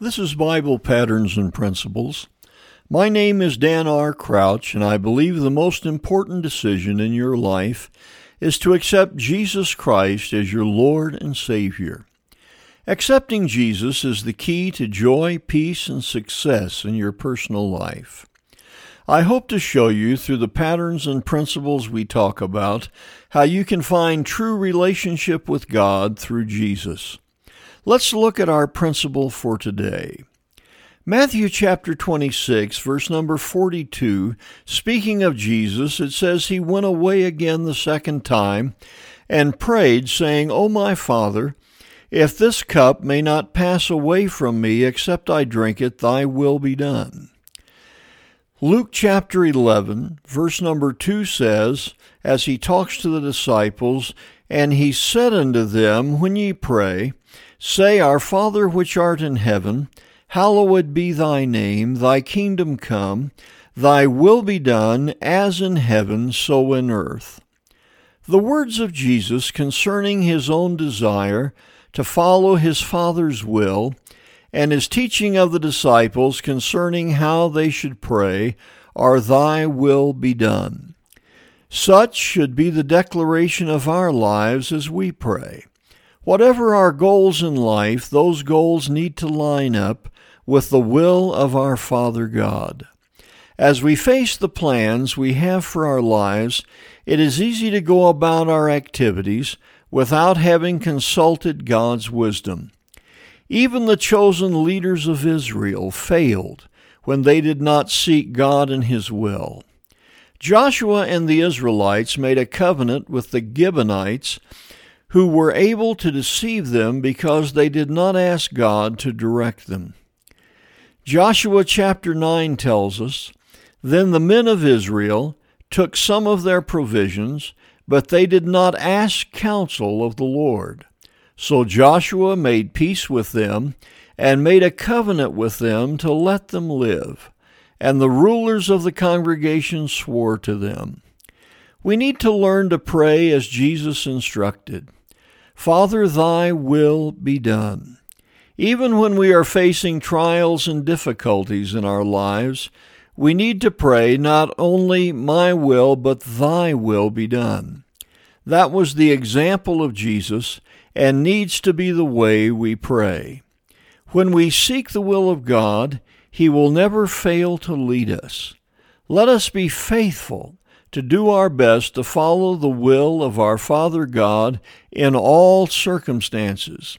This is Bible Patterns and Principles. My name is Dan R. Crouch, and I believe the most important decision in your life is to accept Jesus Christ as your Lord and Savior. Accepting Jesus is the key to joy, peace, and success in your personal life. I hope to show you through the patterns and principles we talk about how you can find true relationship with God through Jesus. Let's look at our principle for today. Matthew chapter 26, verse number 42, speaking of Jesus, it says, He went away again the second time and prayed, saying, O my Father, if this cup may not pass away from me except I drink it, thy will be done. Luke chapter 11, verse number 2 says, as he talks to the disciples, And he said unto them, When ye pray, Say, Our Father which art in heaven, hallowed be thy name, thy kingdom come, thy will be done, as in heaven, so in earth. The words of Jesus concerning his own desire to follow his Father's will and his teaching of the disciples concerning how they should pray are Thy will be done. Such should be the declaration of our lives as we pray. Whatever our goals in life, those goals need to line up with the will of our Father God. As we face the plans we have for our lives, it is easy to go about our activities without having consulted God's wisdom. Even the chosen leaders of Israel failed when they did not seek God and His will. Joshua and the Israelites made a covenant with the Gibeonites who were able to deceive them because they did not ask God to direct them. Joshua chapter 9 tells us Then the men of Israel took some of their provisions, but they did not ask counsel of the Lord. So Joshua made peace with them and made a covenant with them to let them live. And the rulers of the congregation swore to them. We need to learn to pray as Jesus instructed. Father, thy will be done. Even when we are facing trials and difficulties in our lives, we need to pray not only my will, but thy will be done. That was the example of Jesus and needs to be the way we pray. When we seek the will of God, He will never fail to lead us. Let us be faithful to do our best to follow the will of our Father God in all circumstances.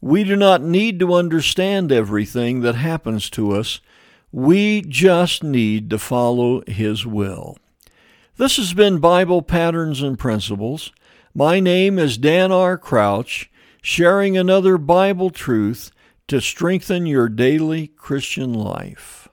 We do not need to understand everything that happens to us. We just need to follow His will. This has been Bible Patterns and Principles. My name is Dan R. Crouch, sharing another Bible truth to strengthen your daily Christian life.